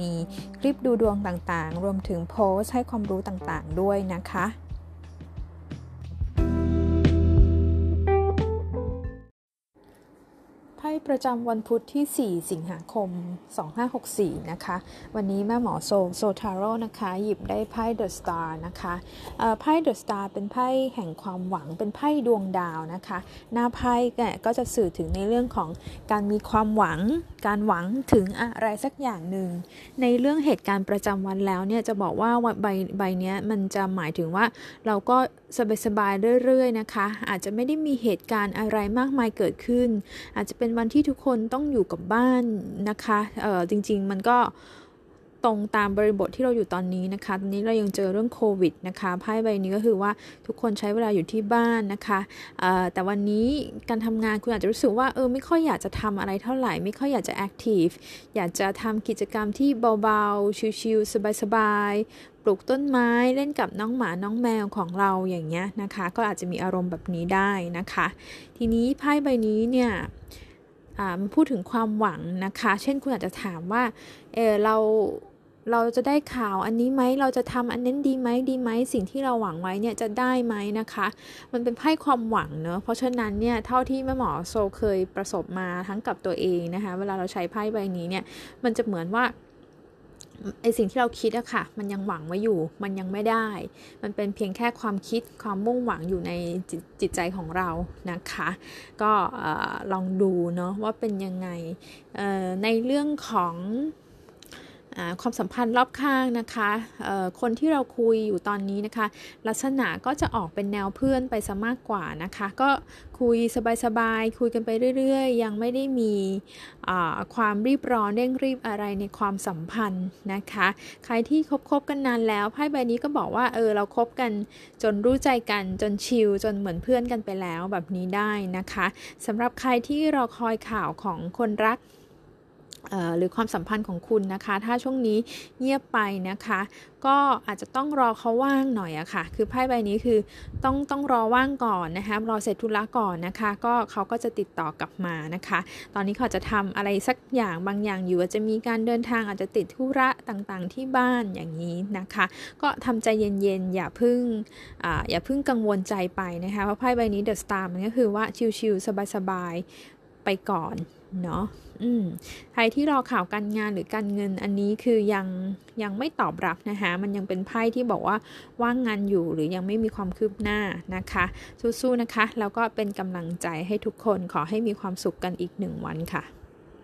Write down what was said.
มีคลิปดูดวงต่างๆ รวมถึงโพสให้ความรู้ต่างๆ ด้วยนะคะ ไพ่ประจำวันพุธที่ 4 สิงหาคม 2564 นะคะ วันนี้แม่หมอโซโซทาโร่นะคะ หยิบได้ไพ่ The Star นะคะไพ่ The Star เป็นไพ่แห่งความหวังเป็นไพ่ดวงดาวนะคะ หน้าไพ่ก็จะสื่อถึงในเรื่องของการมีความหวัง การหวังถึงอะไรสักอย่างหนึ่ง ในเรื่องเหตุการณ์ประจำวันแล้วเนี่ยจะบอกว่าใบใบนี้มันจะหมายถึงว่าเราก็สบายๆเรื่อยๆนะคะ อาจจะไม่ได้มีเหตุการณ์อะไรมากมายเกิดขึ้น อาจจะเป็นวันที่ทุกคนต้องอยู่กับบ้านนะคะเออจริงๆมันก็ตรงตามบริบทที่เราอยู่ตอนนี้นะคะ ตอนนี้เรายังเจอเรื่องโควิดนะคะไพ่ใบนี้ก็คือว่าทุกคนใช้เวลาอยู่ที่บ้านนะคะแต่วันนี้การทำงานคุณอาจจะรู้สึกว่าเออไม่ค่อยอยากจะทำอะไรเท่าไหร่ ไม่ค่อยอยากจะแอคทีฟ อยากจะทำกิจกรรมที่เบาๆ ชิลๆ สบายๆ ลูกต้นไม้เล่นกับน้องหมาน้องแมวของเราอย่างเงี้ยนะคะ ก็อาจจะมีอารมณ์แบบนี้ได้นะคะ ทีนี้ไพ่ใบนี้เนี่ยมันพูดถึงความหวังนะคะ เช่นคุณอาจจะถามว่าเออเราเราจะได้ข่าวอันนี้ไหม เราจะทำอันนั้นดีไหมดีไหม สิ่งที่เราหวังไว้เนี่ยจะได้ไหมนะคะ มันเป็นไพ่ความหวังเนอะ เพราะฉะนั้นเนี่ยเท่าที่แม่หมอโซเคยประสบมาทั้งกับตัวเองนะคะ เวลาเราใช้ไพ่ใบนี้เนี่ย มันจะเหมือนว่า ไอสิ่งที่เราคิดอะค่ะ มันยังหวังไว้อยู่ มันยังไม่ได้ มันเป็นเพียงแค่ความคิดความมุ่งหวังอยู่ในจจิตใจของเรานะคะ ก็ลองดูเนาะว่าเป็นยังไงในเรื่องของ ความสัมพันธ์รอบข้างนะคะคนที่เราคุยอยู่ตอนนี้นะคะ ลักษณะก็จะออกเป็นแนวเพื่อนไปซะมากกว่านะคะ ก็คุยสบายๆคุยกันไปเรื่อยๆ ยังไม่ได้มีความรีบร้อนเร่งรีบอะไรในความสัมพันธ์นะคะ ใครที่คบคบกันนานแล้วไพ่ใบนี้ก็บอกว่าเออเราครบกันจนรู้ใจกันจนชิลจนเหมือนเพื่อนกันไปแล้วแบบนี้ได้นะคะสำหรับใครที่รอคอยข่าวของคนรัก หรือความสัมพันธ์ของคุณนะคะ ถ้าช่วงนี้เงียบไปนะคะ ก็อาจจะต้องรอเขาว่างหน่อยอะคะ่ะ คือไพ่ใบนี้คือต้องต้องรอว่างก่อนนะคะ รอเสร็จธุระก่อนนะคะ ก็เขาก็จะติดต่อกลับมานะคะ ตอนนี้เขาจะทำอะไรสักอย่างบางอย่างอยู่อาจจะมีการเดินทางอาจจะติดธุระต่างๆ ที่บ้านอย่างนี้นะคะ ก็ทำใจเย็นๆ อย่าพึ่งออย่าพึ่งกังวลใจไปนะคะ เพราะไพ่ใบนี้เดอะสตาร์มันก็คือว่าชิลๆสบายๆไปก่อน เนาะอืมใครที่รอข่าวการงานหรือการเงินอันนี้คือยังยังไม่ตอบรับนะคะมันยังเป็นไพ่ที่บอกว่าว่างงานอยู่หรือยังไม่มีความคืบหน้านะคะสู้ๆนะคะ แล้วก็เป็นกำลังใจให้ทุกคนขอให้มีความสุขกันอีกหนึ่งวันค่ะ